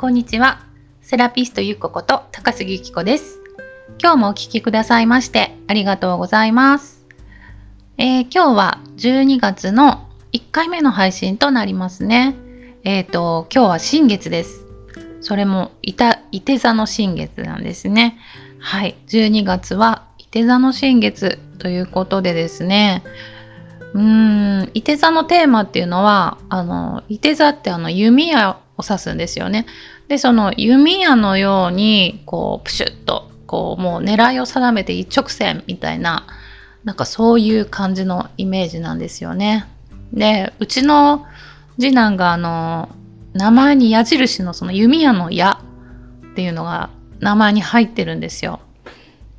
こんにちは。セラピストゆっここと高杉ゆきこです。今日もお聴きくださいましてありがとうございます。えー、今日は12月の1回目の配信となりますね。えっ、ー、と、今日は新月です。それもいた、いて座の新月なんですね。はい。12月はいて座の新月ということでですね。うーん、いて座のテーマっていうのは、あの、いて座ってあの弓矢を指すんですよね。で、その弓矢のように、こう、プシュッと、こう、もう狙いを定めて一直線みたいな、なんかそういう感じのイメージなんですよね。で、うちの次男があの、名前に矢印のその弓矢の矢っていうのが名前に入ってるんですよ。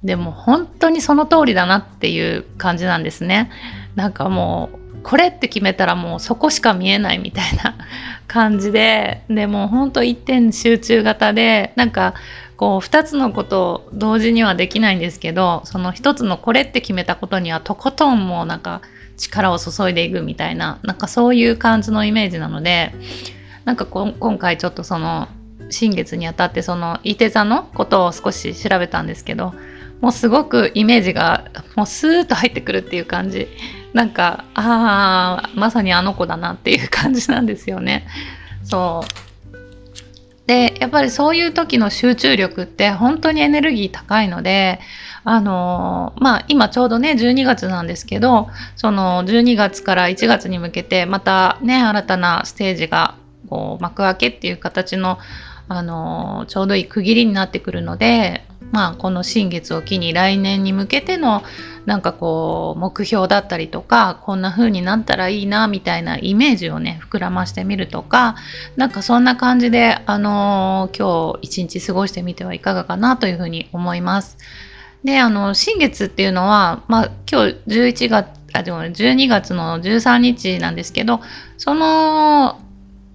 でも本当にその通りだなっていう感じなんですね。なんかもうこれって決めたらもうそこしか見えないみたいな 感じででも本当一点集中型でなんかこう2つのことを同時にはできないんですけどその1つのこれって決めたことにはとことんもうなんか力を注いでいくみたいななんかそういう感じのイメージなのでなんか今回ちょっとその新月にあたってそのいて座のことを少し調べたんですけどもうすごくイメージがもうスーッと入ってくるっていう感じ。なんかああまさにあの子だなっていう感じなんですよね。そうでやっぱりそういう時の集中力って本当にエネルギー高いのであのまあ今ちょうどね12月なんですけどその12月から1月に向けてまたね新たなステージがこう幕開けっていう形のあのちょうどいい区切りになってくるのでまあこの新月を機に来年に向けてのなんかこう目標だったりとかこんな風になったらいいなみたいなイメージをね膨らましてみるとかなんかそんな感じであのー、今日一日過ごしてみてはいかがかなというふうに思います。であの新月っていうのは、まあ、今日11月あでも12月の13日なんですけどその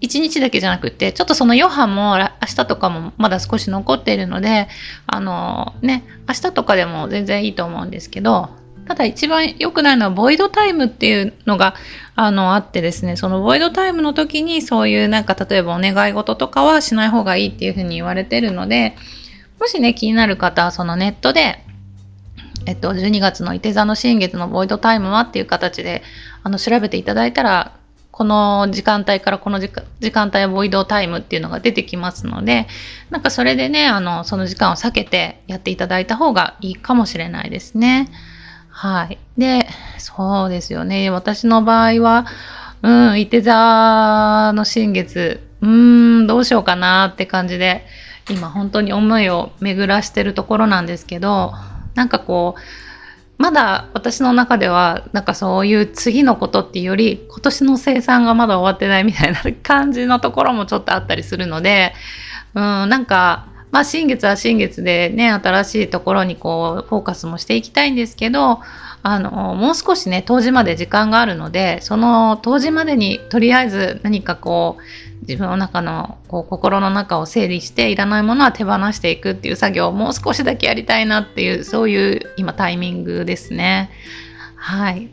1日だけじゃなくて、ちょっとその余波も明日とかもまだ少し残っているので、あのね、明日とかでも全然いいと思うんですけど、ただ一番良くないのはボイドタイムっていうのがあのあってですね、そのボイドタイムの時にそういうなんか例えばお願い事とかはしない方がいいっていうふうに言われてるので、もしね、気になる方はそのネットで、えっと、12月の伊手座の新月のボイドタイムはっていう形であの調べていただいたらこの時間帯からこの時間帯はボイドタイムっていうのが出てきますので、なんかそれでね、あの、その時間を避けてやっていただいた方がいいかもしれないですね。はい。で、そうですよね。私の場合は、うん、いて座の新月、うーん、どうしようかなって感じで、今本当に思いを巡らしてるところなんですけど、なんかこう、まだ私の中ではなんかそういう次のことっていうより今年の生産がまだ終わってないみたいな感じのところもちょっとあったりするのでうんなんかまあ新月は新月でね新しいところにこうフォーカスもしていきたいんですけどあのもう少しね当時まで時間があるのでその当時までにとりあえず何かこう自分の中のこう心の中を整理していらないものは手放していくっていう作業をもう少しだけやりたいなっていうそういう今タイミングですね。はい。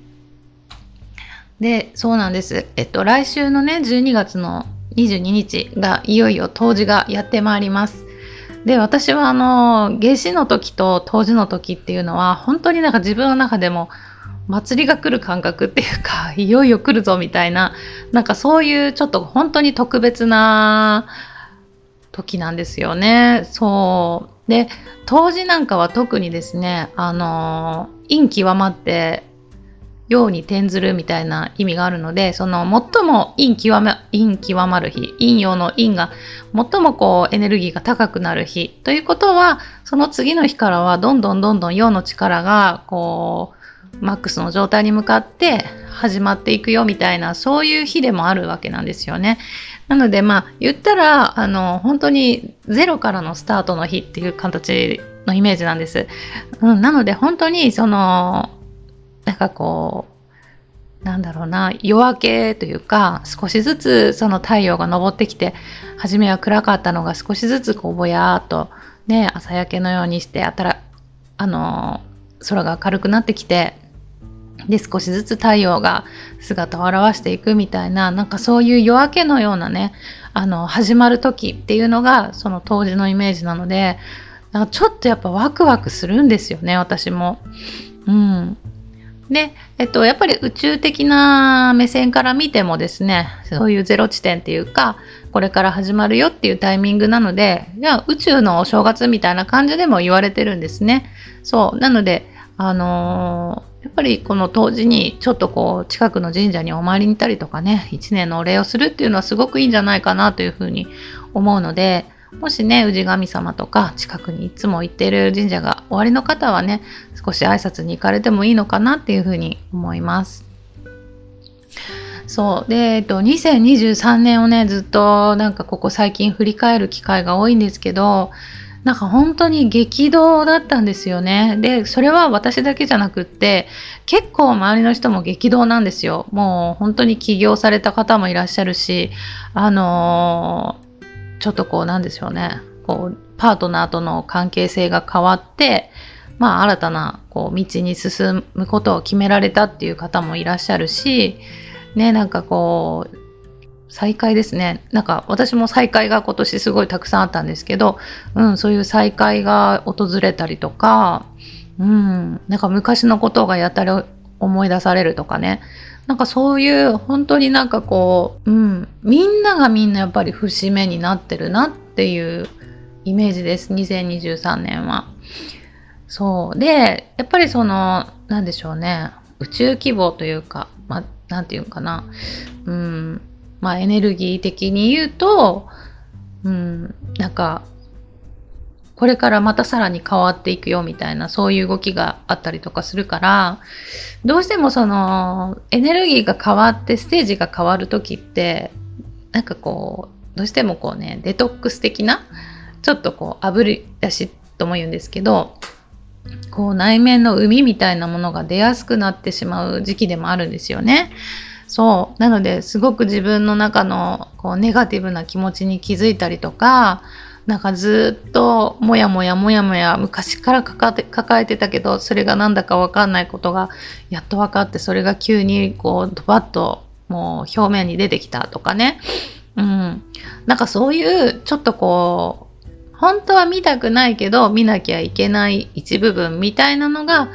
で、そうなんです。えっと、来週のね、12月の22日がいよいよ冬至がやってまいります。で、私はあの、夏至の時と冬至の時っていうのは、本当になんか自分の中でも祭りが来る感覚っていうか いよいよ来るぞみたいななんかそういうちょっと本当に特別な時なんですよね。そうで当時なんかは特にですねあの陰極まって陽に転ずるみたいな意味があるのでその最も陰極ま陰極まる日陰陽の陰が最もこうエネルギーが高くなる日ということはその次の日からはどんどんどんどん陽の力がこうマックスの状態に向かって始まっていくよみたいなそういう日でもあるわけなんですよね。なのでまあ言ったらあの本当にゼロからのスタートの日っていう形のイメージなんです。うん、なので本当にそのなんかこうなんだろうな夜明けというか少しずつその太陽が昇ってきて初めは暗かったのが少しずつこうぼやーっとね朝焼けのようにしてあたらあの空が明るくなってきてで少しずつ太陽が姿を現していくみたいななんかそういう夜明けのようなねあの始まる時っていうのがその当時のイメージなのでなんかちょっとやっぱワクワクするんですよね私も。うん、で、えっと、やっぱり宇宙的な目線から見てもですねそういうゼロ地点っていうかこれから始まるよっていうタイミングなのでいや宇宙のお正月みたいな感じでも言われてるんですね。そうなのであのー、やっぱりこの当時にちょっとこう近くの神社にお参りに行ったりとかね1年のお礼をするっていうのはすごくいいんじゃないかなというふうに思うのでもしね氏神様とか近くにいつも行ってる神社がおありの方はね少し挨拶に行かれてもいいのかなっていうふうに思います。そうで、えっと、2023年をねずっとなんかここ最近振り返る機会が多いんですけどなんか本当に激動だったんですよね。で、それは私だけじゃなくって、結構周りの人も激動なんですよ。もう本当に起業された方もいらっしゃるし、あのー、ちょっとこうなんでしょうね。こう、パートナーとの関係性が変わって、まあ新たなこう道に進むことを決められたっていう方もいらっしゃるし、ね、なんかこう、再会ですね。なんか私も再会が今年すごいたくさんあったんですけど、うん、そういう再会が訪れたりとか、うん、なんか昔のことがやたら思い出されるとかね。なんかそういう本当になんかこう、うん、みんながみんなやっぱり節目になってるなっていうイメージです。2023年は。そう。で、やっぱりその、なんでしょうね。宇宙規模というか、まあ、なんていうかな。うん、まあ、エネルギー的に言うと、うん、なんか、これからまたさらに変わっていくよみたいな、そういう動きがあったりとかするから、どうしてもその、エネルギーが変わってステージが変わる時って、なんかこう、どうしてもこうね、デトックス的な、ちょっとこう、炙り出しとも言うんですけど、こう内面の海みたいなものが出やすくなってしまう時期でもあるんですよね。そう。なのですごく自分の中のこうネガティブな気持ちに気づいたりとか、なんかずっともやもやもやもや昔から抱え抱えてたけどそれがなんだかわかんないことがやっと分かってそれが急にこうドバッともう表面に出てきたとかね。うん。なんかそういうちょっとこう本当は見たくないけど見なきゃいけない一部分みたいなのが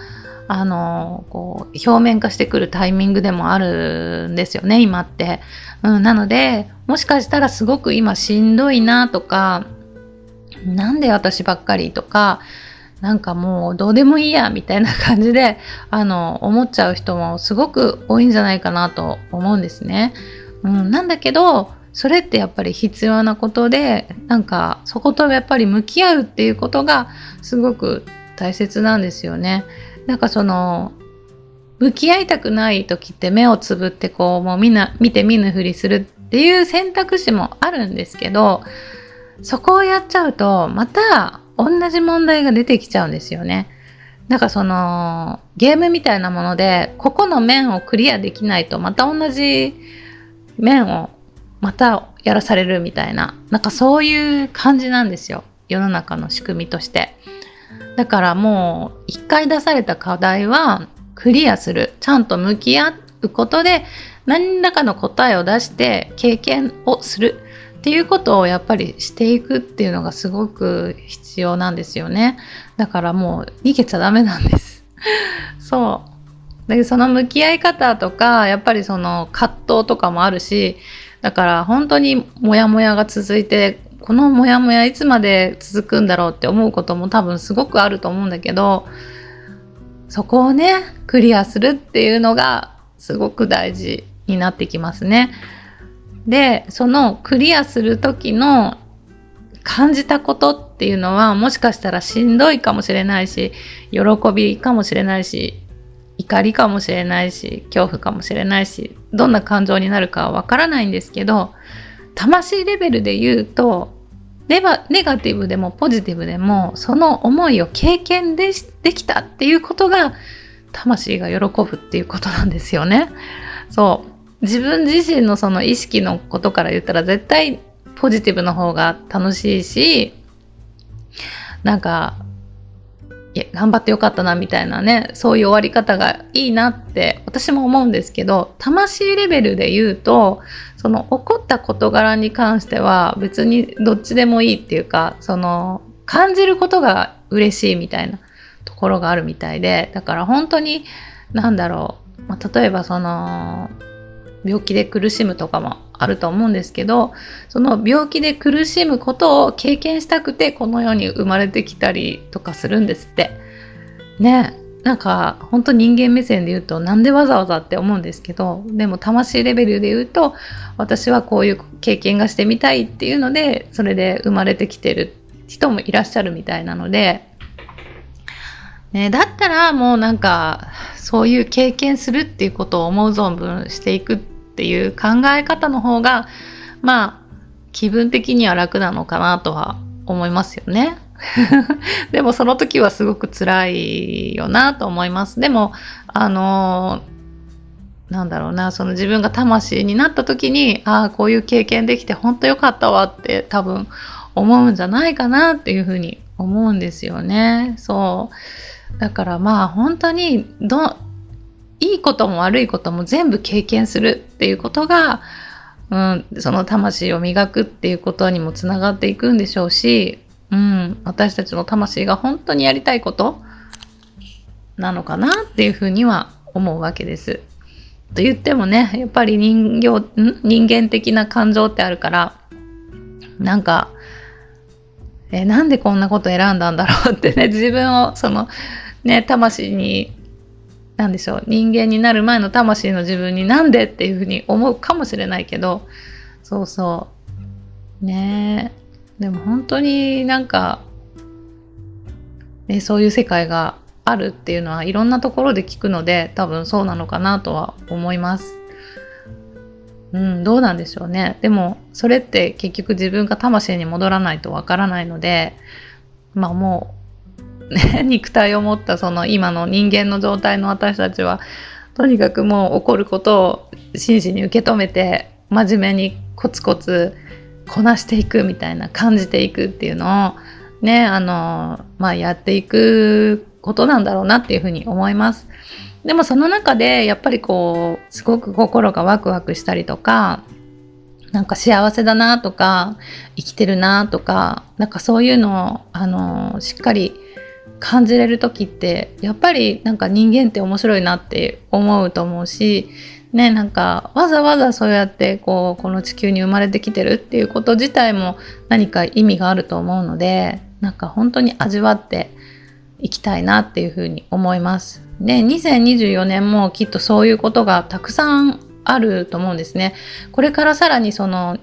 あのこう表面化してくるタイミングでもあるんですよね今って、うん、なのでもしかしたらすごく今しんどいなとかなんで私ばっかりとかなんかもうどうでもいいやみたいな感じであの思っちゃう人もすごく多いんじゃないかなと思うんですね。うん、なんだけどそれってやっぱり必要なことでなんかそことやっぱり向き合うっていうことがすごく大切なんですよね。なんかその向き合いたくない時って目をつぶってこうもうみんな見て見ぬふりするっていう選択肢もあるんですけどそこをやっちゃうとまた同じ問題が出てきちゃうんですよね。なんかそのゲームみたいなものでここの面をクリアできないとまた同じ面をまたやらされるみたいななんかそういう感じなんですよ世の中の仕組みとして。だからもう一回出された課題はクリアする。ちゃんと向き合うことで何らかの答えを出して経験をする。っていうことをやっぱりしていくっていうのがすごく必要なんですよね。だからもう逃げちゃダメなんです。そう。でその向き合い方とかやっぱりその葛藤とかもあるしだから本当にモヤモヤが続いてこのモヤモヤいつまで続くんだろうって思うことも多分すごくあると思うんだけどそこをねクリアするっていうのがすごく大事になってきますね。でそのクリアする時の感じたことっていうのはもしかしたらしんどいかもしれないし喜びかもしれないし怒りかもしれないし恐怖かもしれないしどんな感情になるかはわからないんですけど魂レベルで言うとネバネガティブでもポジティブでもその思いを経験でできたっていうことが魂が喜ぶっていうことなんですよね。そう自分自身のその意識のことから言ったら絶対ポジティブの方が楽しいしなんか頑張ってよかったなみたいなねそういう終わり方がいいなって私も思うんですけど魂レベルで言うとその起こった事柄に関しては別にどっちでもいいっていうかその感じることが嬉しいみたいなところがあるみたいでだから本当に何だろう、まあ、例えばその病気で苦しむとかもあると思うんですけどその病気で苦しむことを経験したくてこの世に生まれてきたりとかするんですって。ねなんか本当人間目線で言うとなんでわざわざって思うんですけどでも魂レベルで言うと私はこういう経験がしてみたいっていうのでそれで生まれてきてる人もいらっしゃるみたいなので、ね、だったらもうなんかそういう経験するっていうことを思う存分していくっていう考え方の方がまあ気分的には楽なのかなとは思いますよね。でもその時はすごく辛いよなと思います。でもあのなんだろうなその自分が魂になった時にああこういう経験できて本当よかったわって多分思うんじゃないかなっていうふうに思うんですよね。そう。だからまあ本当にど、いいことも悪いことも全部経験するっていうことが、うん、その魂を磨くっていうことにもつながっていくんでしょうし、うん、私たちの魂が本当にやりたいことなのかなっていうふうには思うわけです。と言ってもね、やっぱり人形、人間的な感情ってあるから、なんか、えなんでこんなこと選んだんだろうってね自分をそのね魂に何でしょう人間になる前の魂の自分になんでっていうふうに思うかもしれないけどそうそうねでも本当になんか、ね、そういう世界があるっていうのはいろんなところで聞くので多分そうなのかなとは思います。うん、どうなんでしょうね。でも、それって結局自分が魂に戻らないとわからないので、まあもう、肉体を持ったその今の人間の状態の私たちは、とにかくもう起こることを真摯に受け止めて、真面目にコツコツこなしていくみたいな感じていくっていうのを、ね、あの、まあやっていくことなんだろうなっていうふうに思います。でもその中でやっぱりこうすごく心がワクワクしたりとかなんか幸せだなとか生きてるなとかなんかそういうのをあのしっかり感じれる時ってやっぱりなんか人間って面白いなって思うと思うしねなんかわざわざそうやってこうこの地球に生まれてきてるっていうこと自体も何か意味があると思うのでなんか本当に味わっていきたいなっていうふうに思います。で、2024年もきっとそういうことがたくさんあると思うんですね。これからさらにその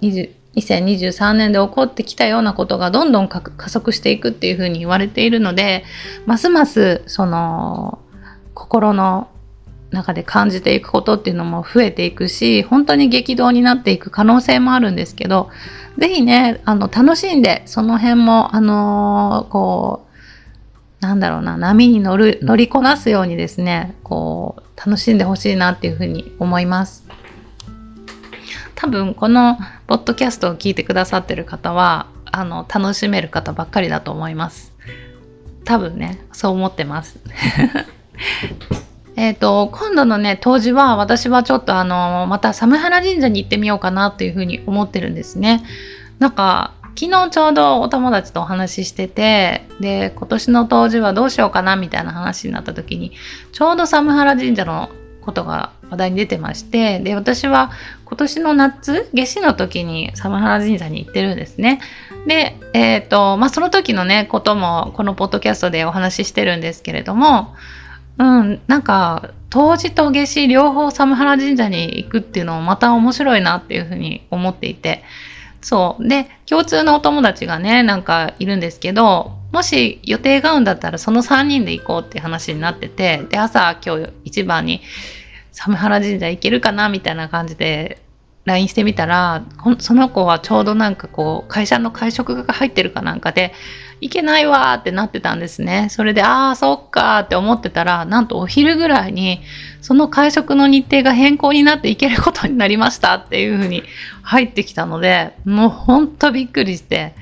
2023年で起こってきたようなことがどんどん加速していくっていうふうに言われているので、ますますその心の中で感じていくことっていうのも増えていくし、本当に激動になっていく可能性もあるんですけど、ぜひね、あの、楽しんで、その辺も、あのー、こう、なんだろうな、波に乗る、乗りこなすようにですね、こう、楽しんでほしいなっていうふうに思います。多分、このポッドキャストを聞いてくださってる方は、あの、楽しめる方ばっかりだと思います。多分ね、そう思ってます。えっと、今度のね、当時は私はちょっとあの、またサムハラ神社に行ってみようかなっていうふうに思ってるんですね。なんか、昨日ちょうどお友達とお話ししててで今年の冬至はどうしようかなみたいな話になった時にちょうど寒原神社のことが話題に出てましてで私は今年の夏夏至の時に寒原神社に行ってるんですねでえっ、ー、とまあその時のねこともこのポッドキャストでお話ししてるんですけれどもうんなんか冬至と夏至両方寒原神社に行くっていうのもまた面白いなっていうふうに思っていてそう。で、共通のお友達がね、なんかいるんですけど、もし予定が合うんだったらその3人で行こうってう話になってて、で、朝今日一番に寒原神社行けるかなみたいな感じで LINE してみたら、その子はちょうどなんかこう、会社の会食が入ってるかなんかで、いけないわーってなってたんですね。それで、ああ、そっかーって思ってたら、なんとお昼ぐらいに、その会食の日程が変更になっていけることになりましたっていう風に入ってきたので、もうほんとびっくりして、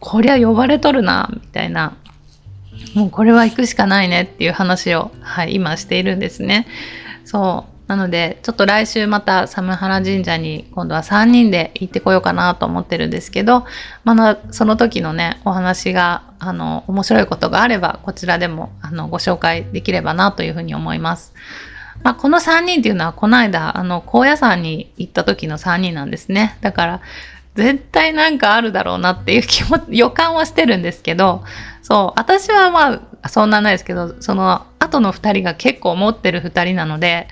こりゃ呼ばれとるな、みたいな。もうこれは行くしかないねっていう話を、はい、今しているんですね。そう。なので、ちょっと来週また寒原神社に今度は3人で行ってこようかなと思ってるんですけど、まだその時のね、お話が、あの、面白いことがあれば、こちらでも、あの、ご紹介できればなというふうに思います。まあ、この3人っていうのは、この間、あの、高野山に行った時の3人なんですね。だから、絶対なんかあるだろうなっていう気も、予感はしてるんですけど、そう、私はまあ、そんなないですけど、その後の2人が結構持ってる2人なので、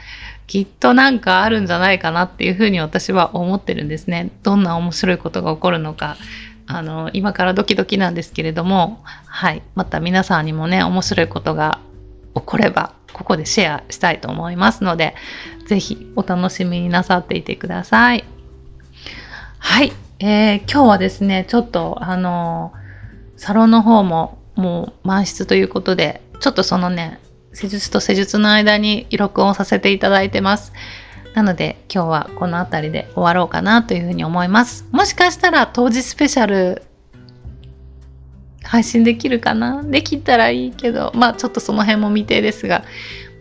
きっとなんかあるんじゃないかなっていうふうに私は思ってるんですね。どんな面白いことが起こるのか。あの、今からドキドキなんですけれども、はい。また皆さんにもね、面白いことが起これば、ここでシェアしたいと思いますので、ぜひお楽しみになさっていてください。はい。えー、今日はですね、ちょっとあのサロンの方ももう満室ということで、ちょっとそのね、施術と施術の間に録音させていただいてます。なので今日はこの辺りで終わろうかなというふうに思います。もしかしたら当時スペシャル配信できるかな？できたらいいけど、まあちょっとその辺も未定ですが、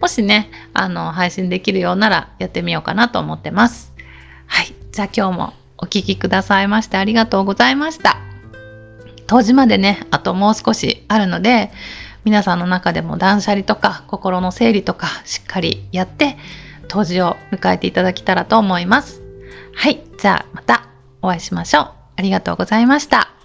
もしね、あの、配信できるようならやってみようかなと思ってます。はい。じゃあ今日もお聴きくださいましてありがとうございました。当時までね、あともう少しあるので、皆さんの中でも断捨離とか心の整理とかしっかりやって当時を迎えていただけたらと思います。はい、じゃあまたお会いしましょう。ありがとうございました。